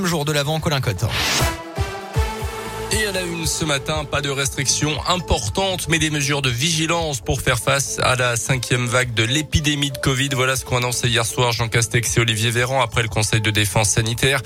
jour de l'avant Colin Cotte. Et à la une ce matin, pas de restrictions importantes, mais des mesures de vigilance pour faire face à la cinquième vague de l'épidémie de Covid. Voilà ce qu'ont annoncé hier soir Jean Castex et Olivier Véran après le Conseil de défense sanitaire.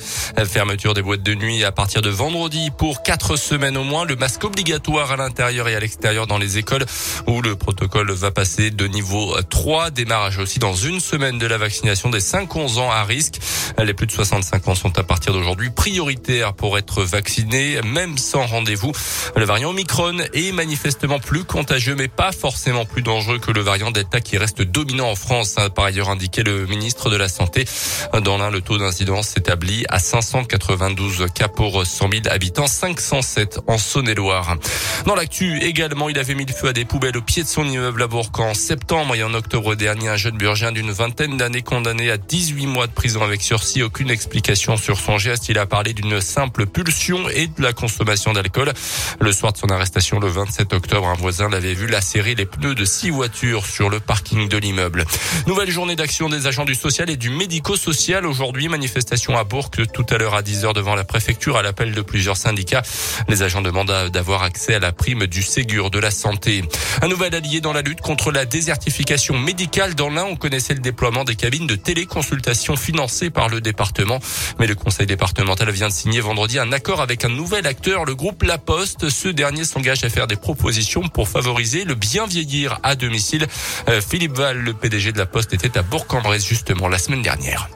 Fermeture des boîtes de nuit à partir de vendredi pour quatre semaines au moins. Le masque obligatoire à l'intérieur et à l'extérieur dans les écoles où le protocole va passer de niveau 3. Démarrage aussi dans une semaine de la vaccination des 5-11 ans à risque. Les plus de 65 ans sont à partir d'aujourd'hui prioritaires pour être vaccinés, même sans rendez-vous. Le variant Omicron est manifestement plus contagieux, mais pas forcément plus dangereux que le variant Delta qui reste dominant en France, a par ailleurs indiqué le ministre de la Santé. Dans l'un, le taux d'incidence s'établit à 592 cas pour 100 000 habitants, 507 en Saône-et-Loire. Dans l'actu également, il avait mis le feu à des poubelles au pied de son immeuble à Bourg en septembre et en octobre dernier, un jeune burgien d'une vingtaine d'années condamné à 18 mois de prison avec sursis. Aucune explication sur son geste. Il a parlé d'une simple pulsion et de la consommation d'alcool. Le soir de son arrestation le 27 octobre, un voisin l'avait vu lacérer les pneus de six voitures sur le parking de l'immeuble. Nouvelle journée d'action des agents du social et du médico-social. Aujourd'hui, manifestation à Bourg tout à l'heure à 10h devant la préfecture à l'appel de plusieurs syndicats. Les agents demandent d'avoir accès à la prime du Ségur de la santé. Un nouvel allié dans la lutte contre la désertification médicale. Dans l'un, on connaissait le déploiement des cabines de téléconsultation financées par le département. Mais le conseil départemental vient de signer vendredi un accord avec un nouvel acteur, groupe La Poste. Ce dernier s'engage à faire des propositions pour favoriser le bien vieillir à domicile. Euh, Philippe Val, le PDG de La Poste, était à Bourg-en-Bresse justement la semaine dernière.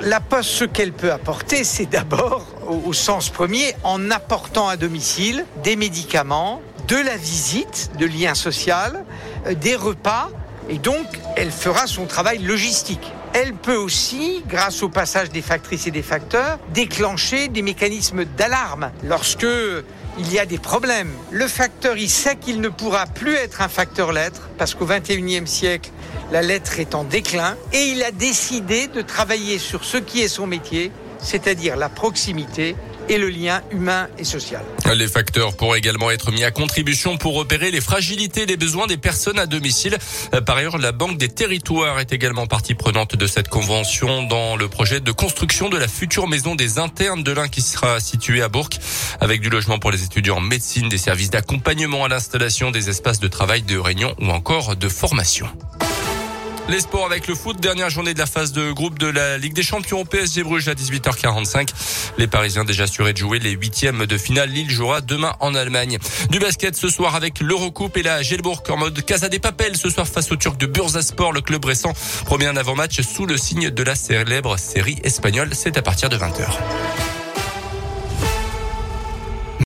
La Poste, ce qu'elle peut apporter, c'est d'abord, au, sens premier, en apportant à domicile des médicaments, de la visite, de lien social, euh, des repas, et donc elle fera son travail logistique. Elle peut aussi, grâce au passage des factrices et des facteurs, déclencher des mécanismes d'alarme lorsque il y a des problèmes. Le facteur, il sait qu'il ne pourra plus être un facteur lettre parce qu'au 21e siècle, la lettre est en déclin et il a décidé de travailler sur ce qui est son métier, c'est-à-dire la proximité et le lien humain et social. Les facteurs pourraient également être mis à contribution pour repérer les fragilités et les besoins des personnes à domicile. Par ailleurs, la Banque des Territoires est également partie prenante de cette convention dans le projet de construction de la future maison des internes de l'un qui sera située à Bourg avec du logement pour les étudiants en médecine, des services d'accompagnement à l'installation, des espaces de travail, de réunion ou encore de formation. Les sports avec le foot, dernière journée de la phase de groupe de la Ligue des Champions PSG Bruges à 18h45. Les Parisiens déjà assurés de jouer les huitièmes de finale. Lille jouera demain en Allemagne. Du basket ce soir avec l'Eurocoupe et la Gelbourg en mode Casa des Papels ce soir face au Turc de Bursaspor. Le club récent promet un avant-match sous le signe de la célèbre série espagnole. C'est à partir de 20h.